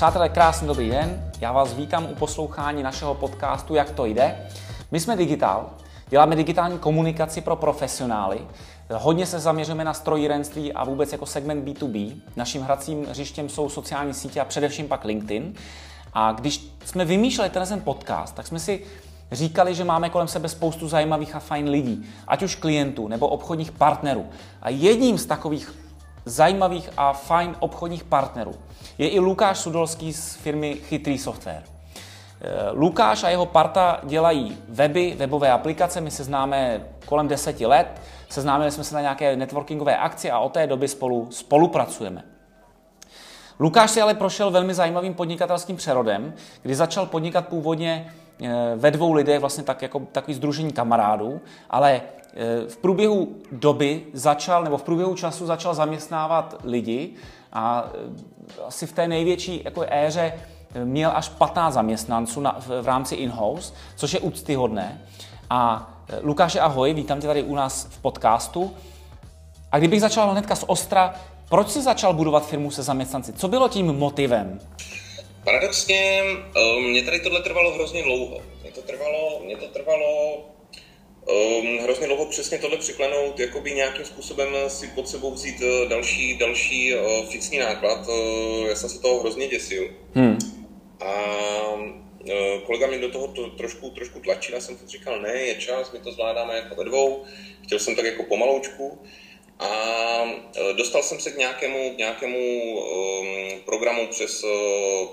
Přátelé, krásný dobrý den. Já vás vítám u poslouchání našeho podcastu Jak to jde. My jsme Digital, děláme digitální komunikaci pro profesionály. Hodně se zaměřujeme na strojírenství a vůbec jako segment B2B. Naším hracím hřištěm jsou sociální sítě a především pak LinkedIn. A když jsme vymýšleli ten podcast, tak jsme si říkali, že máme kolem sebe spoustu zajímavých a fajn lidí, ať už klientů nebo obchodních partnerů. A jedním z takových zajímavých a fajn obchodních partnerů je i Lukáš Sudolský z firmy Chytrý software. Eh, Lukáš a jeho parta dělají weby, webové aplikace, my se známe kolem deseti let, seznámili jsme se na nějaké networkingové akci a od té doby spolu spolupracujeme. Lukáš si ale prošel velmi zajímavým podnikatelským přerodem, kdy začal podnikat původně ve dvou lidech, vlastně tak jako takový združení kamarádů, ale eh, v průběhu doby začal, nebo v průběhu času začal zaměstnávat lidi a asi v té největší jako éře měl až 15 zaměstnanců na, v, v rámci in-house, což je úctyhodné. A Lukáše, ahoj, vítám tě tady u nás v podcastu. A kdybych začal hnedka z Ostra, proč jsi začal budovat firmu se zaměstnanci? Co bylo tím motivem? Paradoxně, e, mě tady tohle trvalo hrozně dlouho. Mě to trvalo, mě to trvalo um, hrozně dlouho přesně tohle přiklenout, jakoby nějakým způsobem si pod sebou vzít další, další uh, fixní náklad. Uh, já jsem se toho hrozně děsil. Hmm. A e, kolega mi do toho to trošku, trošku tlačil, já jsem to říkal, ne, je čas, my to zvládáme jako ve dvou, chtěl jsem tak jako pomaloučku. A e, dostal jsem se k nějakému, k nějakému um, programu přes,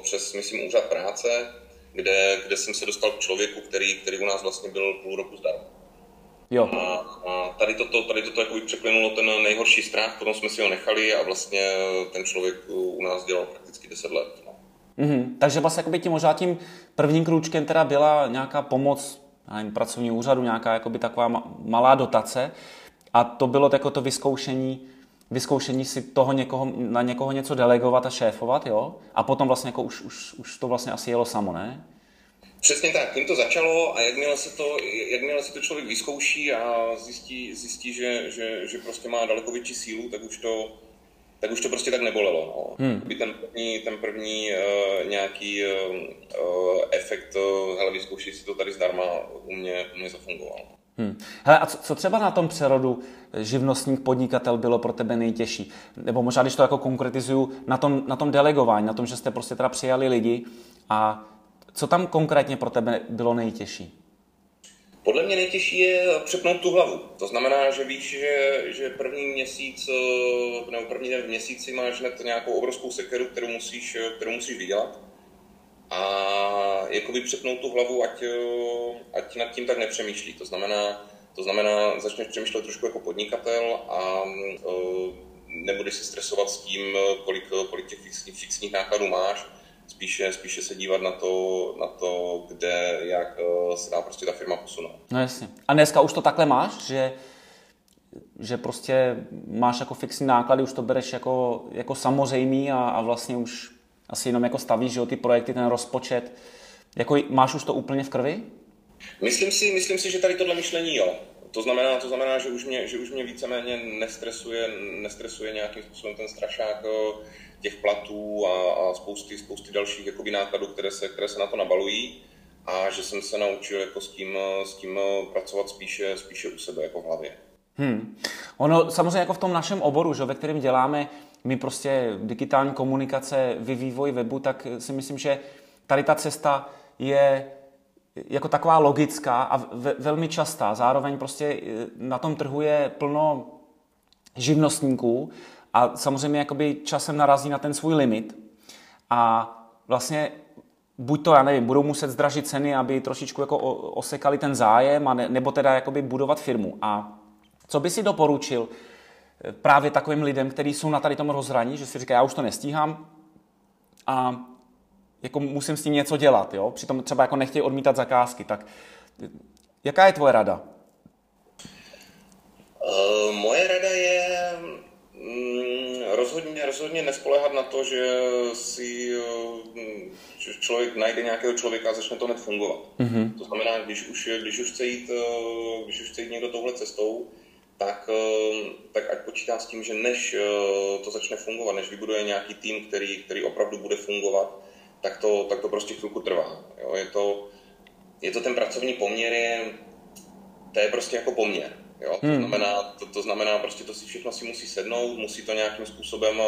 přes, myslím, úřad práce, kde, kde jsem se dostal k člověku, který, který u nás vlastně byl půl roku zdarma. Jo. A, a tady toto, tady toto jako překlenulo ten nejhorší strach, potom jsme si ho nechali a vlastně ten člověk u nás dělal prakticky 10 let. No. Mm-hmm. Takže vlastně jakoby tím možná tím prvním krůčkem teda byla nějaká pomoc nevím, pracovní úřadu, nějaká jakoby taková malá dotace a to bylo jako to vyzkoušení, vyzkoušení si toho někoho, na někoho něco delegovat a šéfovat, jo? A potom vlastně jako už, už, už to vlastně asi jelo samo, ne? Přesně tak, tím to začalo a jakmile se to, jakmile se to člověk vyzkouší a zjistí, zjistí že, že, že prostě má daleko větší sílu, tak už to, tak už to prostě tak nebolelo. No. Hmm. Ten první, ten první uh, nějaký uh, efekt, uh, hele, vyzkoušej si to tady zdarma, u mě, u mě zafungoval. Hmm. Hele, a co, co třeba na tom přerodu živnostník, podnikatel bylo pro tebe nejtěžší? Nebo možná, když to jako konkretizuju, na tom, na tom delegování, na tom, že jste prostě teda přijali lidi a co tam konkrétně pro tebe bylo nejtěžší? Podle mě nejtěžší je přepnout tu hlavu. To znamená, že víš, že, že první měsíc eh, nebo první den v měsíci máš hned nějakou obrovskou sekeru, kterou musíš, eh, kterou musíš vydělat. A jakoby přepnout tu hlavu, ať, eh, ať nad tím tak nepřemýšlí. To znamená, to znamená, začneš přemýšlet trošku jako podnikatel a nebudeš se stresovat s tím, kolik, kolik těch fixních, fixních nákladů máš spíše, spíše se dívat na to, na to, kde, jak eh, se dá prostě ta firma posunout. No jasně. A dneska už to takhle máš, že, že prostě máš jako fixní náklady, už to bereš jako, jako samozřejmý a, a vlastně už asi jenom jako stavíš, že jo, ty projekty, ten rozpočet. Jako máš už to úplně v krvi? Myslím si, myslím si, že tady tohle myšlení jo. To znamená, to znamená že, už mě, že už mě víceméně nestresuje, nestresuje nějakým způsobem ten strašák eh, těch platů a, a spousty, spousty dalších jakoby, nákladů, které se, které se na to nabalují a že jsem se naučil jako s, tím, s tím pracovat spíše, spíše u sebe jako v hlavě. Hmm. Ono samozřejmě jako v tom našem oboru, že, ve kterém děláme my prostě digitální komunikace, vy vývoj webu, tak si myslím, že tady ta cesta je jako taková logická a ve, velmi častá. Zároveň prostě na tom trhu je plno živnostníků, a samozřejmě jakoby časem narazí na ten svůj limit a vlastně buď to, já nevím, budou muset zdražit ceny, aby trošičku jako osekali ten zájem, a ne, nebo teda jakoby budovat firmu. A co by si doporučil eh, právě takovým lidem, kteří jsou na tady tom rozhraní, že si říkají, já už to nestíhám a jako musím s tím něco dělat, jo? přitom třeba jako nechtějí odmítat zakázky, tak eh, jaká je tvoje rada? Uh, moje rada je Mm, rozhodně, rozhodně nespolehat na to, že si eh, že člověk najde nějakého člověka a začne to hned fungovat. Mm-hmm. To znamená, když už, když už chce jít, eh, když už chce jít někdo touhle cestou, tak, eh, tak ať počítá s tím, že než to začne fungovat, než vybuduje nějaký tým, který, který opravdu bude fungovat, tak to, tak to prostě chvilku trvá. Jo? Je, to, je to ten pracovní poměr, je, to je prostě jako poměr. Jo? To, hmm. znamená, to, to znamená, prostě to si všechno si musí sednout, musí to nějakým způsobem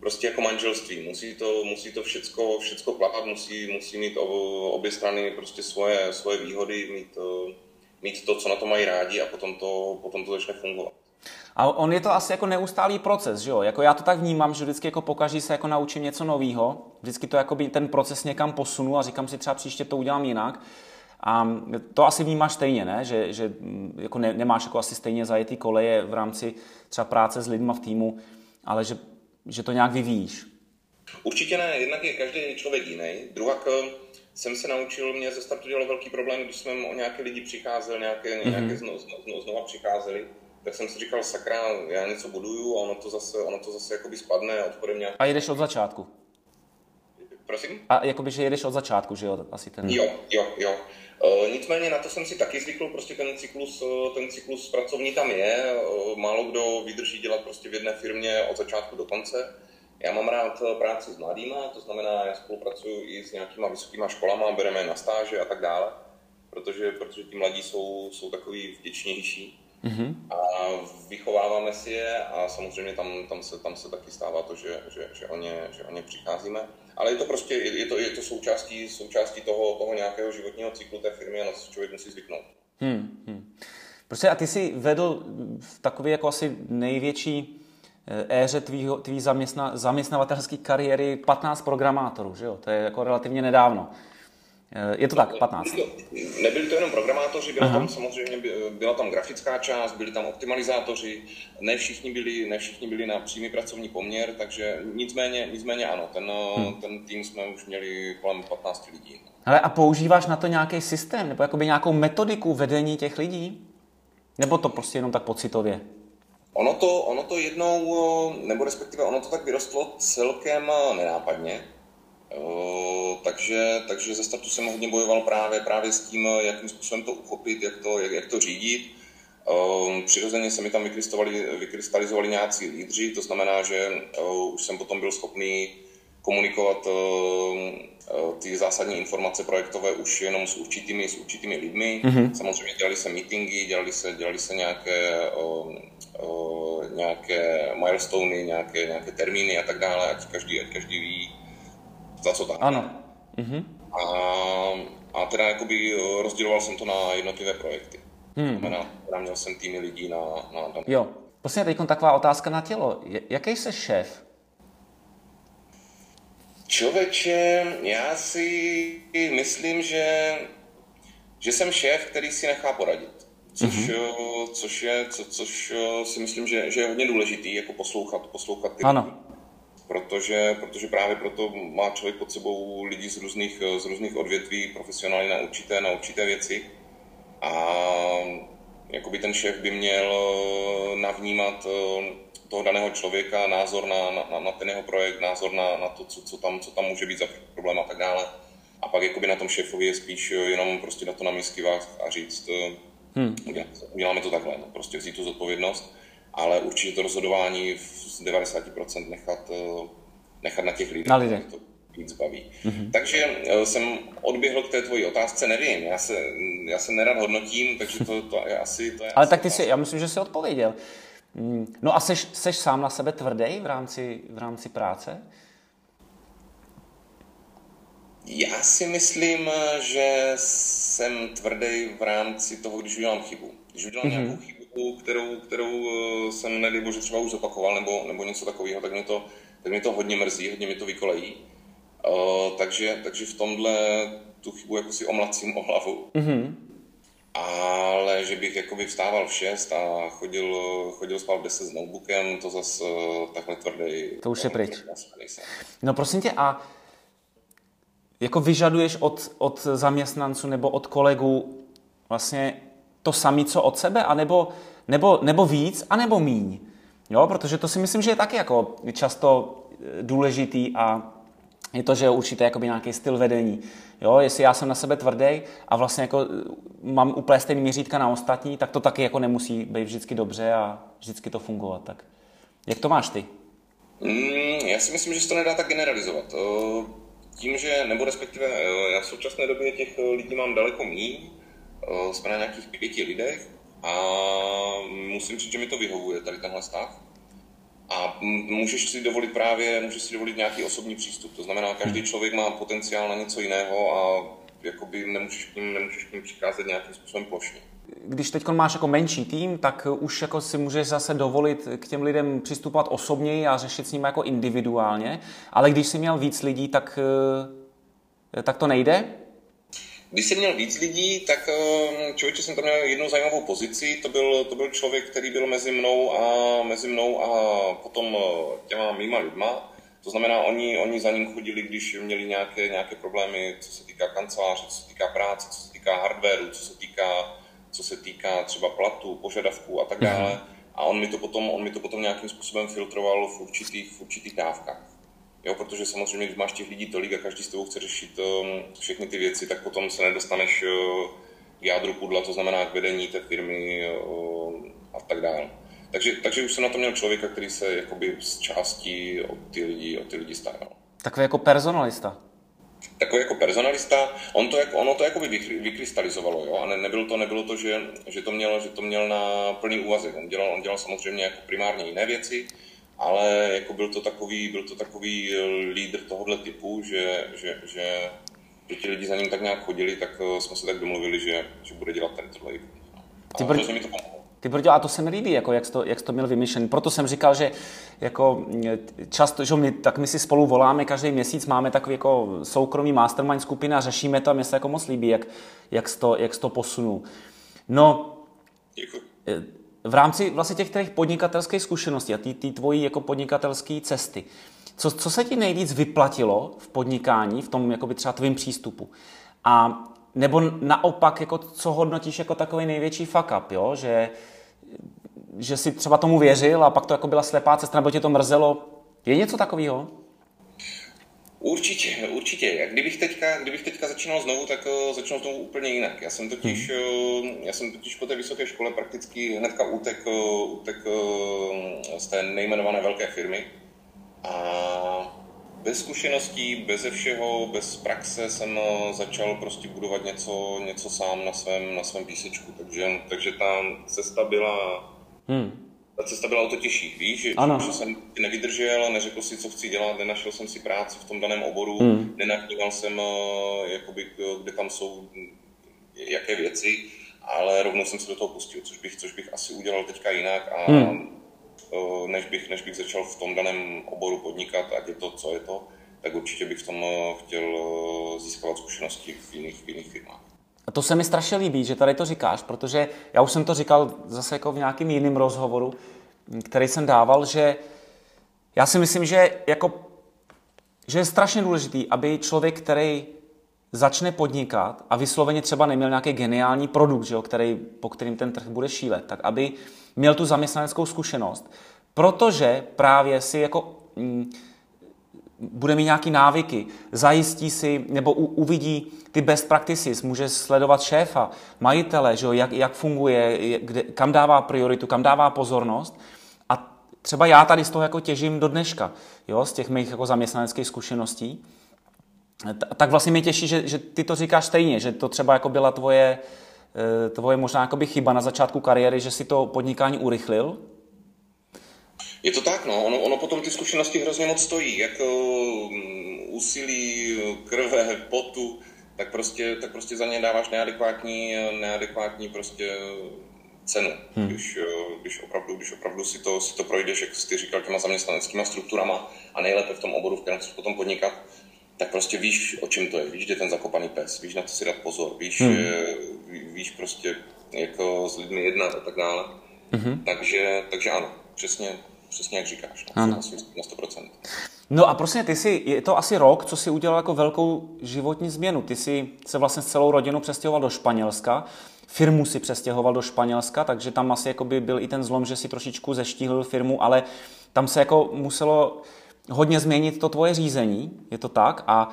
prostě jako manželství. Musí to, musí to všecko, všecko klapat, musí, musí mít obě strany prostě svoje, svoje výhody, mít, mít to, co na to mají rádi a potom to, potom to začne fungovat. A on je to asi jako neustálý proces, že jo? Jako já to tak vnímám, že vždycky jako pokaží se jako naučím něco nového, vždycky to jako by ten proces někam posunu a říkám si třeba příště to udělám jinak. A to asi vnímáš stejně, ne? Že, že mm, jako ne, nemáš jako asi stejně zajetý koleje v rámci třeba práce s lidma v týmu, ale že, že to nějak vyvíjíš. Určitě ne, jednak je každý člověk jiný. Druhak eh, jsem se naučil, mě ze startu dělalo velký problém, když jsem o nějaké lidi přicházel, nějaké, mm-hmm. nějaké znovu, znovu, znovu přicházeli, tak jsem si říkal, sakra, já něco buduju a ono to zase, ono to zase jakoby spadne a odporem nějak... A jedeš od začátku? Prosím? A jakoby, že jedeš od začátku, že jo, asi ten... Jo, jo, jo. E, nicméně na to jsem si taky zvykl, prostě ten cyklus, e, ten cyklus pracovní tam je, e, málo kdo vydrží dělat prostě v jedné firmě od začátku do konce. Já mám rád práci s mladýma, to znamená, já spolupracuji i s nějakýma vysokýma školama, bereme na stáže a tak dále, protože, protože ti mladí jsou, jsou takový vděčnější. Mm-hmm. A vychováváme si je a samozřejmě tam, tam, se, tam se taky stává to, že, že, že, o ně, že o ně přicházíme. Ale je to prostě je to, je to součástí, součástí toho, toho nějakého životního cyklu té firmy a na co člověk musí zvyknout. Hmm, hmm. Prostě a ty jsi vedl v takové jako asi největší eh, éře tvýho, tvý zaměstna, zaměstnavatelské kariéry 15 programátorů, že jo? To je jako relativně nedávno. Eh, je to tak, 15. Nebyli to jenom programátoři, byla Aha. tam samozřejmě byla tam grafická část, byli tam optimalizátoři, ne všichni byli, ne všichni byli na přímý pracovní poměr, takže nicméně, nicméně ano, ten, hmm. ten tým jsme už měli kolem 15 lidí. Ale a používáš na to nějaký systém, nebo jakoby nějakou metodiku vedení těch lidí? Nebo to prostě jenom tak pocitově? Ono to, ono to jednou, nebo respektive ono to tak vyrostlo celkem nenápadně. Eh, takže, takže ze startu jsem hodně bojoval právě, právě s tím, jakým způsobem to uchopit, jak to, jak, jak to řídit. Eh, přirozeně se mi tam vykrystalizovali, nějací lídři, to znamená, že už jsem potom byl schopný komunikovat ty zásadní informace projektové už jenom s určitými, s určitými lidmi. Mm-hmm. Samozřejmě dělali se meetingy, dělali se, dělali se nějaké, nějaké milestony, nějaké, nějaké termíny a tak dále, ať každý, ať každý ví, za co tak. Ano. Mhm. A, a teda jakoby rozděloval jsem to na jednotlivé projekty. Hmm. Znamená, teda měl jsem týmy lidí na... na, na... Jo. Prostě teď taková otázka na tělo. Jaký jsi šéf? Člověče, já si myslím, že, že jsem šéf, který si nechá poradit. Což, mm-hmm. což, je, co, což eh, si myslím, že, že je hodně důležitý, jako poslouchat, poslouchat ty ano. protože, protože právě proto má člověk pod sebou lidi z různých, z různých odvětví, profesionály na určité, na určité věci a jakoby ten šéf by měl eh, navnímat eh, toho daného člověka, názor na, na, na ten jeho projekt, názor na, na to, co, co, tam, co tam může být za problém a tak dále. A pak jakoby na tom šéfovi je spíš eh, jenom prostě na to na miskivách a říct, hmm. uděláme to takhle, no, prostě vzít tu zodpovědnost ale určitě to rozhodování z 90% nechat, eh, nechat na těch lidech. Na lidech. To víc baví. Mm-hmm. Takže eh, jsem odběhl k té tvojí otázce, nevím, já se, já se nerad hodnotím, takže to, to je asi... To je ale asi tak ty si, já myslím, že jsi odpověděl. Mm, no a seš, seš sám na sebe tvrdý v rámci, v rámci práce? Já si myslím, že jsem tvrdý v rámci toho, když udělám chybu. Když udělám mm-hmm. nějakou chybu, kterou, kterou eh, jsem nedej bože třeba už zopakoval nebo, nebo něco takového, tak mě, to, tak mě to hodně mrzí, hodně mi to vykolejí. Uh, takže, takže v tomhle tu chybu jako si omlacím o hlavu. Mm-hmm. Ale že bych jako vstával v 6 a chodil, chodil spát v 10 s notebookem, to zase uh, takhle tvrdý. To už je pryč. No prosím tě, a jako vyžaduješ od, od zaměstnanců nebo od kolegů vlastně to samé, co od sebe, anebo, nebo, nebo víc, anebo míň. Jo, protože to si myslím, že je taky jako často eh, důležitý a je to, že je určitě nějaký styl vedení. Jo, jestli já jsem na sebe tvrdý a vlastně jako eh, mám úplně stejný měřítka na ostatní, tak to taky jako nemusí být vždycky dobře a vždycky to fungovat. Tak jak to máš ty? Mm, já si myslím, že se to nedá tak generalizovat. Tím, že, nebo respektive já v současné době těch lidí mám daleko míň, jsme na nějakých pěti lidech a musím říct, že mi to vyhovuje, tady tenhle stav. A můžeš si dovolit právě, můžeš si dovolit nějaký osobní přístup. To znamená, každý hmm. člověk má potenciál na něco jiného a jakoby nemůžeš k ním, nemůžeš k ním přicházet nějakým způsobem plošně. Když teď máš jako menší tým, tak už jako si můžeš zase dovolit k těm lidem přistupovat osobněji a řešit s nimi jako individuálně, ale když jsi měl víc lidí, tak, eh, tak to nejde? Když jsem měl víc lidí, tak ehm, člověče jsem tam měl jednu zajímavou pozici. To byl, to byl člověk, který byl mezi mnou a, mezi mnou a potom eh, těma mýma lidma. To znamená, oni, oni za ním chodili, když měli nějaké, nějaké problémy, co se týká kanceláře, co se týká práce, co se týká hardwareu, co se týká, co se týká třeba platu, požadavků a tak mhm. dále. A on mi to potom, on mi to potom nějakým způsobem filtroval v určitých, v určitých dávkách. Jo, protože samozřejmě, když máš těch lidí tolik a každý s tebou chce řešit um, všechny ty věci, tak potom se nedostaneš uh, k jádru pudla, to znamená k vedení té firmy uh, a tak dále. Takže, takže už jsem na to měl člověka, který se jakoby z části o ty lidi, o ty lidi staral. Takový jako personalista. Takový jako personalista, on to, jako, ono to jakoby vykrystalizovalo, jo? a ne, nebylo to, nebylo to že, že, to měl, že to měl na plný úvazek. On dělal, on dělal samozřejmě jako primárně jiné věci, ale jako byl to takový, byl to takový eh, lídr tohohle typu, že, že, že, že ti lidi za ním tak nějak chodili, tak eh, jsme se tak domluvili, že, že bude dělat ten tohle. Ty brď, mi to pomohlo. Ty brďo, a to se mi líbí, jako jak, jsi to, jak jsi to měl vymyšlený. Proto jsem říkal, že jako často, že my, tak my si spolu voláme každý měsíc, máme takový jako soukromý mastermind skupina, řešíme to a mě se jako moc líbí, jak, jak, jsi to, jak jsi to posunul. No, Děkuji eh, v rámci vlastně těch těch podnikatelských zkušeností a ty, ty tvojí jako podnikatelské cesty, co, co se ti nejvíc vyplatilo v podnikání, v tom jakoby třeba tvým přístupu? A nebo naopak, jako, co hodnotíš jako takový největší fuck up, jo? Že, že si třeba tomu věřil a pak to jako byla slepá cesta, nebo tě to mrzelo. Je něco takového? Určitě, určitě. Jak kdybych teďka, kdybych teďka začínal znovu, tak uh, začnu znovu úplně jinak. Já jsem totiž, uh, já jsem totiž po té vysoké škole prakticky hnedka útek, uh, útek uh, z té nejmenované velké firmy. A bez zkušeností, bez všeho, bez praxe jsem začal prostě budovat něco, něco sám na svém, na svém písečku. Takže, takže ta cesta byla hmm ta cesta byla o to těžší, víš, že, ano. že jsem nevydržel, neřekl si, co chci dělat, nenašel jsem si práci v tom daném oboru, hmm. nenavnímal jsem, eh, jakoby, kde tam jsou jaké věci, ale rovnou jsem se do toho pustil, což bych, což bych asi udělal teďka jinak a hmm. Eh, než, bych, než bych začal v tom daném oboru podnikat, ať je to, co je to, tak určitě bych v tom eh, chtěl získávat zkušenosti v jiných, v jiných firmách. A to se mi strašně líbí, že tady to říkáš, protože já už jsem to říkal zase jako v nějakým jiném rozhovoru, který jsem dával, že já si myslím, že, jako, že je strašně důležitý, aby člověk, který začne podnikat a vysloveně třeba neměl nějaký geniální produkt, že jo, který, po kterým ten trh bude šílet, tak aby měl tu zaměstnaneckou zkušenost. Protože právě si jako mm, bude mít nějaký návyky, zajistí si nebo u, uvidí ty best practices, může sledovat šéfa, majitele, že jo, jak, jak funguje, kde, kam dává prioritu, kam dává pozornost. A třeba já tady z toho jako těžím do dneška, jo, z těch mých jako zaměstnaneckých zkušeností. Tak vlastně mě těší, že, že ty to říkáš stejně, že to třeba jako byla tvoje, eh, tvoje možná jakoby chyba na začátku kariéry, že si to podnikání urychlil, je to tak, no. Ono, ono potom ty zkušenosti hrozně moc stojí. Jako úsilí, krve, potu, tak prostě, tak prostě za ně dáváš neadekvátní, neadekvátní prostě cenu. Hmm. Když, když, opravdu, když opravdu si to, si to projdeš, jak jsi říkal, těma zaměstnaneckými strukturama a nejlépe v tom oboru, v kterém chceš potom podnikat, tak prostě víš, o čem to je. Víš, kde je ten zakopaný pes, víš, na co si dát pozor, víš, hmm. víš prostě, jako s lidmi jednat a tak dále. Hmm. Takže, takže ano, přesně, přesně jak říkáš, no, ano. na 100%. No a prostě ty si, je to asi rok, co si udělal jako velkou životní změnu. Ty si se vlastně s celou rodinou přestěhoval do Španělska, firmu si přestěhoval do Španělska, takže tam asi jako by byl i ten zlom, že si trošičku zeštíhlil firmu, ale tam se jako muselo hodně změnit to tvoje řízení, je to tak? A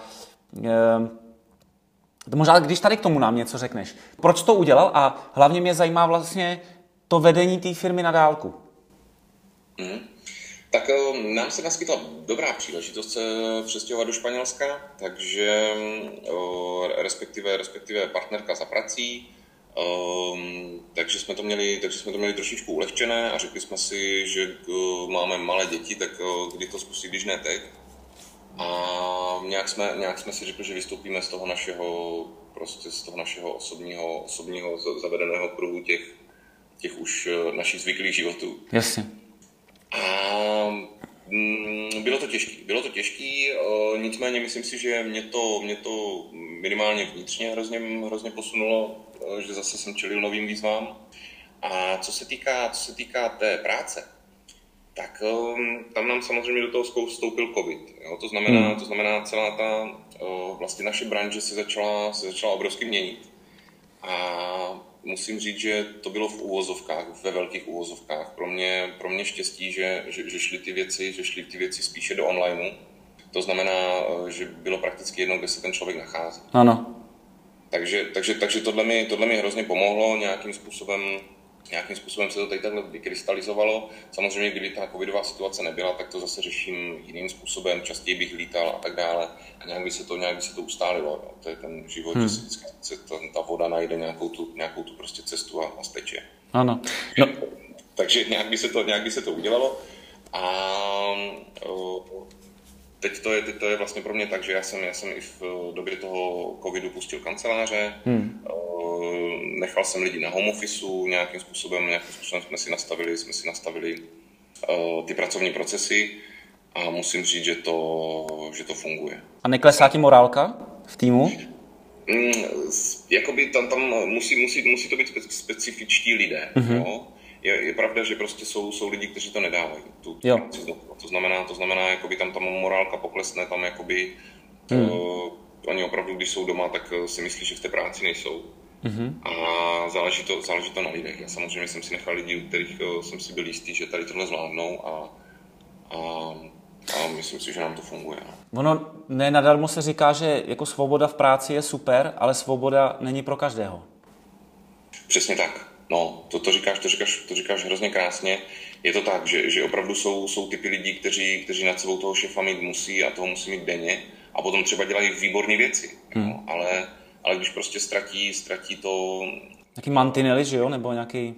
e, možná, když tady k tomu nám něco řekneš, proč to udělal a hlavně mě zajímá vlastně to vedení té firmy na dálku. Mm. Tak eh, nám se naskytla dobrá příležitost se přestěhovat do Španělska, takže eh, respektive, respektive partnerka za prací, Um, takže, jsme to měli, takže jsme to měli trošičku ulehčené a řekli jsme si, že uh, máme malé děti, tak uh, kdy to zkusit, když ne teď. A nějak jsme, nějak jsme si řekli, že vystoupíme z toho našeho, prostě z toho našeho osobního, osobního zavedeného kruhu těch, těch už uh, našich zvyklých životů. Jasně. A mm, bylo to těžké. Bylo to těžké, nicméně myslím si, že mě to, mě to minimálně vnitřně hrozně, hrozně posunulo, že zase jsem čelil novým výzvám. A co se týká, co se týká té práce, tak um, tam nám samozřejmě do toho vstoupil covid. Jo? To, znamená, hmm. to znamená, celá ta vlastně naše branže se začala, se začala obrovsky měnit. A musím říct, že to bylo v úvozovkách, ve velkých úvozovkách. Pro mě, pro mě štěstí, že, že, že, šly ty věci, že šly ty věci spíše do onlineu. To znamená, že bylo prakticky jedno, kde se ten člověk nachází. Ano. Takže, takže, takže tohle, mi, tohle mi hrozně pomohlo nějakým způsobem nějakým způsobem se to tady takhle vykrystalizovalo. Samozřejmě, kdyby ta covidová situace nebyla, tak to zase řeším jiným způsobem, častěji bych lítal a tak dále. A nějak by se to, nějak by se to ustálilo. Jo. To je ten život, hmm. že vždycky se ta, ta, voda najde nějakou tu, nějakou tu prostě cestu a, a steče. Ano. No. Takže nějak by, se to, nějak by se to udělalo. A o, teď to, je, teď to je vlastně pro mě tak, že já jsem, já jsem i v době toho covidu pustil kanceláře, hmm. nechal jsem lidi na home officeu, nějakým způsobem, nějakým způsobem jsme si nastavili, jsme si nastavili ty pracovní procesy a musím říct, že to, že to funguje. A neklesá ti morálka v týmu? Mm, jakoby tam, tam musí, musí, musí to být specifičtí lidé. Mm-hmm. Jo? Je, je pravda, že prostě jsou, jsou lidi, kteří to nedávají. Tu, jo. To znamená, to znamená, jakoby tam ta morálka poklesne, tam jakoby hmm. uh, oni opravdu, když jsou doma, tak eh, si myslí, že v té práci nejsou. Mm-hmm. A záleží to, záleží to na lidech. Já samozřejmě jsem si nechal lidi, u kterých uh, jsem si byl jistý, že tady tohle zvládnou a, a, a myslím si, že nám to funguje. No. Ono ne nadarmo se říká, že jako svoboda v práci je super, ale svoboda není pro každého. Přesně tak. No, to, to, říkáš, to, říkáš, to říkáš hrozně krásně. Je to tak, že, že opravdu jsou, jsou typy lidí, kteří, kteří nad sebou toho šefa mít musí a toho musí mít denně a potom třeba dělají výborné věci. Hmm. No, ale, ale když prostě ztratí, ztratí to... Nějaký mantinely, že jo? Nebo nějaký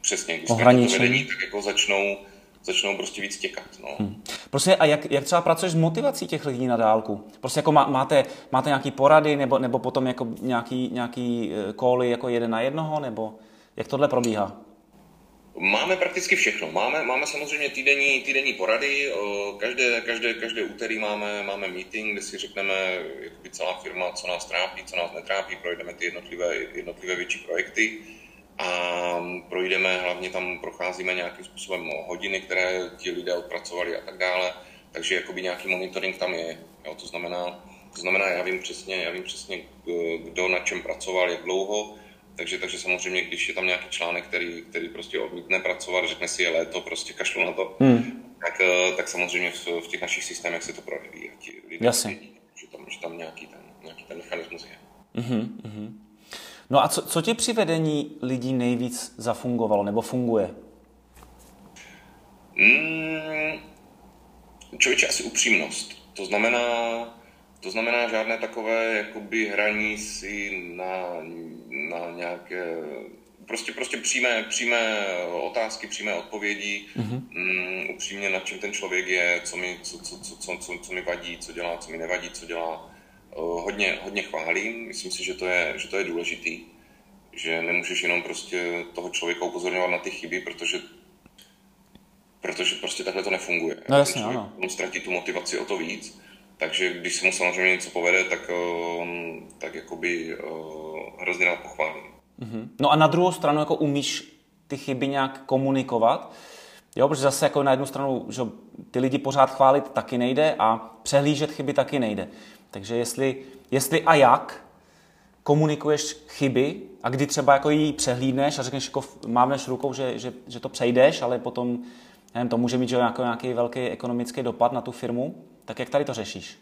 Přesně, když ztratí to vedení, tak jako začnou, začnou prostě víc těkat. No. Hmm. Prostě a jak, jak třeba pracuješ s motivací těch lidí na dálku? Prostě jako má, máte, máte nějaký porady nebo, nebo potom jako nějaký, nějaký kóly eh, jako jeden na jednoho nebo... Jak tohle probíhá? Máme prakticky všechno. Máme, máme samozřejmě týdenní, týdenní porady. Každé, každé, každé úterý máme, máme meeting, kde si řekneme, jakoby celá firma, co nás trápí, co nás netrápí, projdeme ty jednotlivé, jednotlivé větší projekty a projdeme, hlavně tam procházíme nějakým způsobem hodiny, které ti lidé odpracovali a tak dále. Takže jakoby nějaký monitoring tam je. Jo, to znamená, to znamená, já vím přesně, já vím přesně, kdo na čem pracoval, jak dlouho, takže, takže samozřejmě, když je tam nějaký článek, který, který prostě odmítne pracovat, řekne si je léto, prostě kašlu na to, hmm. tak, eh, tak samozřejmě v, v těch našich systémech se to projeví. A ti lidé Jasně. Vědí, že tam, že tam nějaký, ten, nějaký ten mechanismus je. Mm-hmm, mm-hmm. No a co, co ti při vedení lidí nejvíc zafungovalo nebo funguje? Mm, člověče, asi upřímnost. To znamená, to znamená žádné takové jakoby hraní si na, na nějaké prostě, prostě přímé, přímé otázky, přímé odpovědi, mm-hmm. um, upřímně na čem ten člověk je, co mi, co, co, co, co, co, co mi vadí, co dělá, co mi nevadí, co dělá. Uh, hodně, hodně chválím, myslím si, že to je, že to je důležitý, že nemůžeš jenom prostě toho člověka upozorňovat na ty chyby, protože protože prostě takhle to nefunguje. No jasně, ano. On ztratí tu motivaci o to víc takže když se mu samozřejmě něco povede, tak, ehm, tak jakoby eh, hrozně rád pochválím. Mm-hmm. No a na druhou stranu jako umíš ty chyby nějak komunikovat, Jo, protože zase jako na jednu stranu, že ty lidi pořád chválit taky nejde a přehlížet chyby taky nejde. Takže jestli, jestli a jak komunikuješ chyby a kdy třeba jako jí přehlídneš a řekneš, jako mávneš rukou, že, že, že to přejdeš, ale potom nevím, to může mít že nějaký velký ekonomický dopad na tu firmu, tak jak tady to řešíš?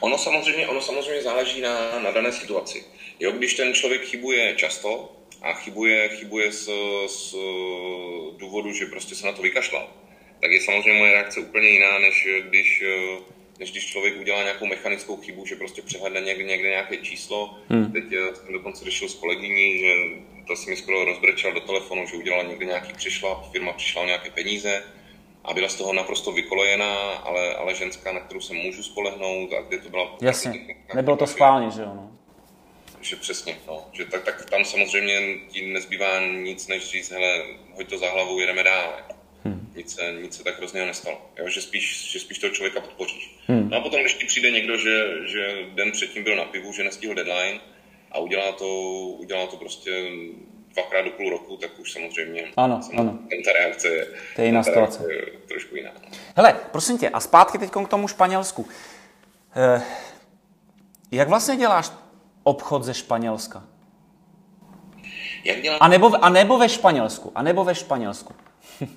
Ono samozřejmě, ono samozřejmě záleží na, na dané situaci. Jo, když ten člověk chybuje často a chybuje, chybuje z, z důvodu, že prostě se na to vykašlal, tak je samozřejmě moje reakce úplně jiná, než když, než když člověk udělá nějakou mechanickou chybu, že prostě přehledne někde, někde nějaké číslo. Hmm. Teď eh, jsem dokonce řešil s kolegyní, že to si mi skoro rozbrečel do telefonu, že udělala někde nějaký přišla, firma přišla o nějaké peníze a byla z toho naprosto vykolejená, ale, ale ženská, na kterou se můžu spolehnout a kde to byla... Jasně, nebylo to schválně, že jo? No. Že přesně, no. Že tak, tak tam samozřejmě ti nezbývá nic, než říct, hele, hoď to za hlavu, jedeme dál. Hmm. Nic, se, nic se tak hrozného nestalo. Jo? Že, spíš, že spíš toho člověka podpoříš. Hmm. No a potom, když ti přijde někdo, že, že den předtím byl na pivu, že nestihl deadline a udělá to, udělá to prostě dvakrát do půl roku, tak už samozřejmě, ano, samozřejmě ano. ta reakce je, to je jiná situace. Je trošku jiná. Hele, prosím tě, a zpátky teď k tomu Španělsku. Eh, jak vlastně děláš obchod ze Španělska? Jak dělám? A nebo, a nebo ve Španělsku. A nebo ve Španělsku. uh,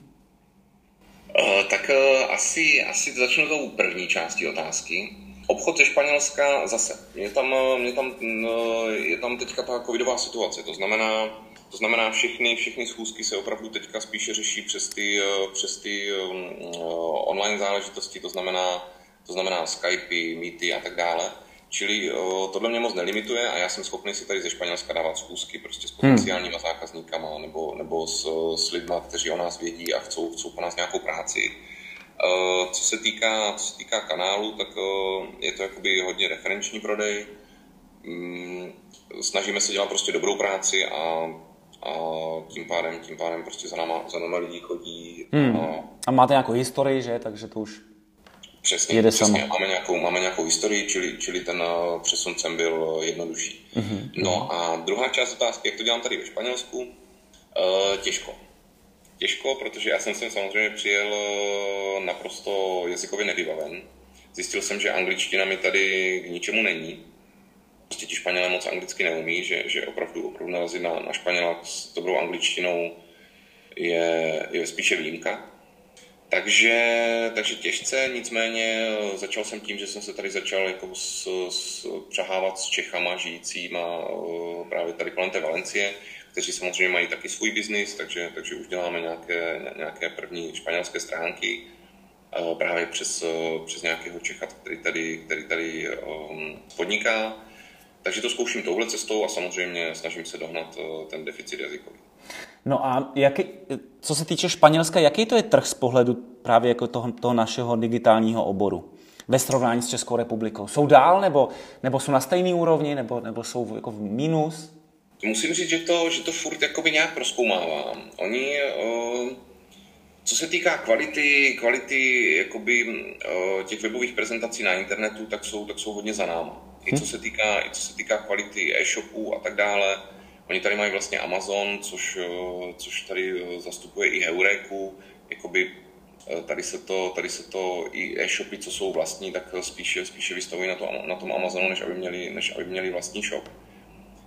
tak uh, asi, asi začnu tou první části otázky. Obchod ze Španělska zase. Je tam, je tam, je tam teďka ta covidová situace, to znamená, to znamená, všechny, všechny schůzky se opravdu teďka spíše řeší přes ty, přes ty um, online záležitosti, to znamená, to znamená Skypey, Meety a tak dále. Čili tohle mě moc nelimituje a já jsem schopný si tady ze Španělska dávat schůzky prostě s potenciálníma hmm. zákazníkama nebo, nebo s, s lidmi, kteří o nás vědí a chcou, chcou po nás nějakou práci. Uh, co, se týká, co se týká kanálu, tak uh, je to jakoby hodně referenční prodej. Um, snažíme se dělat prostě dobrou práci a, a tím pádem, tím pádem prostě za náma, za náma lidi chodí. Hmm. A, a máte nějakou historii, že? Takže to už Přesně, Jede přesně. Máme, nějakou, máme nějakou historii, čili, čili ten eh, přesun sem byl jednodušší. Mm-hmm. No a druhá část otázky, jak to dělám tady ve Španělsku, uh, těžko. Těžko, protože já jsem sem samozřejmě přijel eh, naprosto jazykově nevybaven. Zjistil jsem, že angličtina mi tady k ničemu není. Prostě ti Španělé moc anglicky neumí, že, že opravdu, opravdu narazit na, na Španěla s dobrou angličtinou je, je spíše výjimka. Takže, takže těžce, nicméně začal jsem tím, že jsem se tady začal jako s, s, přehávat s Čechama žijícíma právě tady kolem té Valencie, kteří samozřejmě mají taky svůj biznis, takže, takže už děláme nějaké, nějaké první španělské stránky právě přes, přes nějakého Čecha, který tady, který tady um, podniká. Takže to zkouším touhle cestou a samozřejmě snažím se dohnat ten deficit jazykový. No a jaký, co se týče Španělska, jaký to je trh z pohledu právě jako toho, toho našeho digitálního oboru? Ve srovnání s Českou republikou. Jsou dál, nebo, nebo jsou na stejné úrovni, nebo, nebo jsou jako v mínus? Musím říct, že to, že to furt jakoby nějak proskoumávám. Oni, co se týká kvality, kvality jakoby, těch webových prezentací na internetu, tak jsou, tak jsou hodně za náma. I co hm. se týká, i co se týká kvality e-shopů a tak dále, Oni tady mají vlastně Amazon, což, eh, což tady eh, zastupuje i Heuréku, jakoby eh, tady se to, tady se to i e-shopy, co jsou vlastní, tak spíše, spíše vystavují na, to, na tom Amazonu, než aby měli, než aby měli vlastní shop.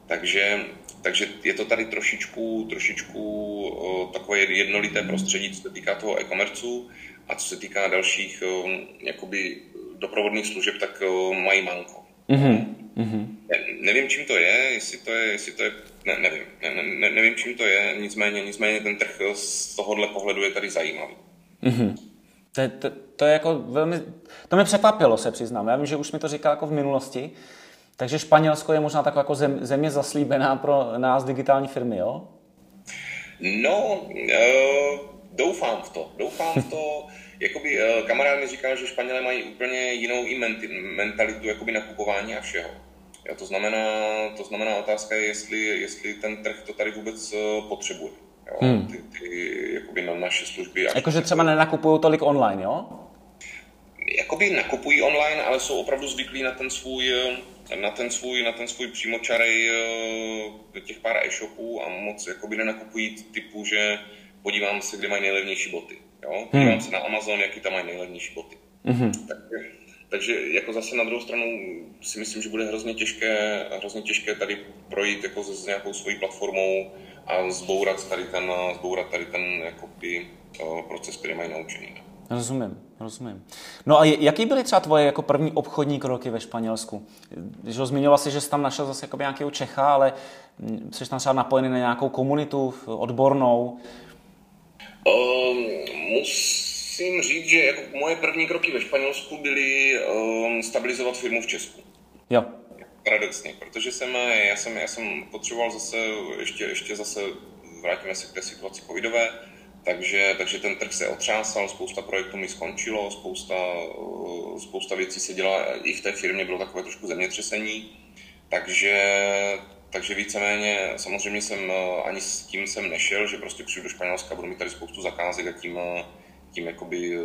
Takže, takže je to tady trošičku, trošičku takové jednolité prostředí, co se týká toho e-commerce a co se týká dalších jakoby doprovodných služeb, tak mají manko. Mm-hmm. Mm-hmm. Ne, nevím, čím to je, jestli to je, jestli to je ne, nevím, ne, ne, nevím, čím to je, nicméně, nicméně ten trh z tohohle pohledu je tady zajímavý. Mm-hmm. To, to, to je jako velmi, to mě překvapilo, se přiznám. Já vím, že už mi to říkal jako v minulosti, takže Španělsko je možná taková jako zem, země zaslíbená pro nás digitální firmy, jo? No, uh, doufám v to, doufám v to. Jakoby uh, kamarád mi říkal, že Španělé mají úplně jinou i mentalitu jakoby nakupování a všeho. Jo, to, znamená, to znamená, otázka je, jestli, jestli ten trh to tady vůbec eh, potřebuje. Jo? Hmm. Ty, ty, jakoby na naše služby. Jakože třeba nenakupují tolik online, jo? Jakoby nakupují online, ale jsou opravdu zvyklí na ten svůj, na ten svůj, na ten svůj přímočarej eh, těch pár e-shopů a moc jakoby nenakupují typu, že podívám se, kde mají nejlevnější boty. Jo? Podívám hmm. se na Amazon, jaký tam mají nejlevnější boty. Hmm. Takže takže jako zase na druhou stranu si myslím, že bude hrozně těžké, hrozně těžké tady projít jako s nějakou svojí platformou a zbourat tady ten, zbourat tady ten jakoby, proces, který mají naučený. Rozumím, rozumím. No a jaký byly třeba tvoje jako první obchodní kroky ve Španělsku? Když ho zmiňoval si, že jsi tam našel zase jako nějakého Čecha, ale jsi tam třeba napojený na nějakou komunitu odbornou? Um, mus, musím říct, že jako moje první kroky ve Španělsku byly um, stabilizovat firmu v Česku. Jo. Paradoxně, protože jsem, já jsem, já jsem potřeboval zase, ještě, ještě zase, vrátíme se k té situaci covidové, takže, takže ten trh se otřásal, spousta projektů mi skončilo, spousta, spousta věcí se dělala i v té firmě, bylo takové trošku zemětřesení, takže, takže víceméně samozřejmě jsem ani s tím jsem nešel, že prostě přijdu do Španělska, budu mít tady spoustu zakázek a tím, tím jakoby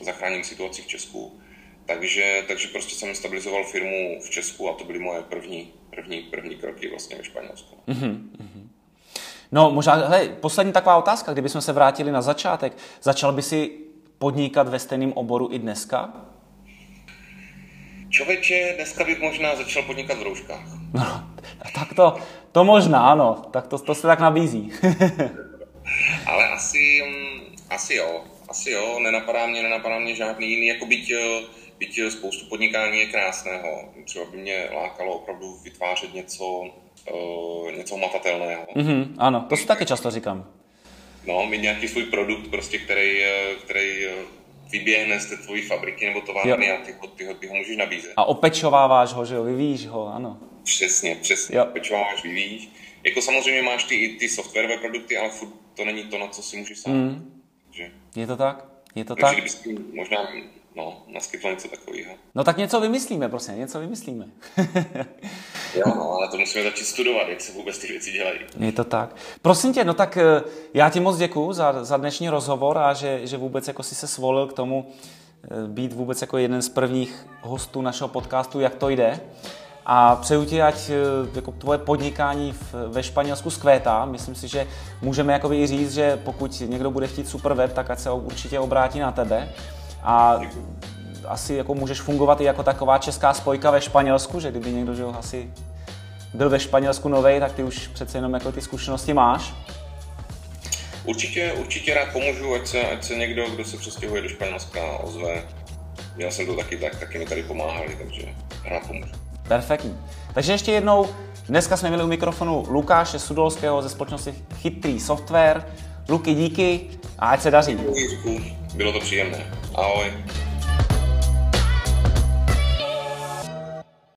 zachráním situaci v Česku. Takže, takže prostě jsem stabilizoval firmu v Česku a to byly moje první, první, první kroky vlastně ve Španělsku. Mm-hmm. No možná, hele, poslední taková otázka, kdybychom se vrátili na začátek. Začal by si podnikat ve stejném oboru i dneska? Člověče, dneska bych možná začal podnikat v rouškách. No, tak to, to možná, ano. Tak to, to se tak nabízí. Ale asi, mm, asi jo. Asi jo, nenapadá mě, nenapadá mě žádný jiný, jako byť, eh, byť spoustu podnikání je krásného. Třeba by mě lákalo opravdu vytvářet něco, uh, něco matatelného. Mm-hmm, ano, to si taky často říkám. No, mít nějaký svůj produkt, prostě, který, eh, který vyběhne z té tvojí fabriky nebo továrny a ty, ty, ho, ty ho můžeš nabízet. A opečováváš ho, že jo, vyvíjíš ho, ano. Přesně, přesně, jo. opečováváš, vyvíjíš. Jako samozřejmě máš ty, ty softwarové produkty, ale furt to není to, na co si můžeš sám. Mm. Takže... Je to tak? Je to Takže tak? kdyby možná no, naskytlo něco takového. No tak něco vymyslíme, prostě, něco vymyslíme. jo, no, ale to musíme začít studovat, jak se vůbec ty věci dělají. Je to tak. Prosím tě, no tak eh, já ti moc děkuju za, za dnešní rozhovor a že, že vůbec jako si se svolil k tomu eh, být vůbec jako jeden z prvních hostů našeho podcastu, jak to jde a přeju ti, ať eh, jako tvoje podnikání v, ve Španělsku zkvétá. Myslím si, že můžeme jakoby i říct, že pokud někdo bude chtít super web, tak ať se určitě obrátí na tebe. A asi jako můžeš fungovat i jako taková česká spojka ve Španělsku, že kdyby někdo že asi byl ve Španělsku novej, tak ty už přece jenom jako ty zkušenosti máš. Určitě, určitě rád pomůžu, ať se, ať se někdo, kdo se přestěhuje do Španělska, ozve. Měl jsem to taky tak, taky mi tady pomáhali, takže rád pomůžu. Perfektní. Takže ještě jednou, dneska jsme měli u mikrofonu Lukáše Sudolského ze společnosti Chytrý software. Luky, díky a ať se daří. Bylo to příjemné. Ahoj.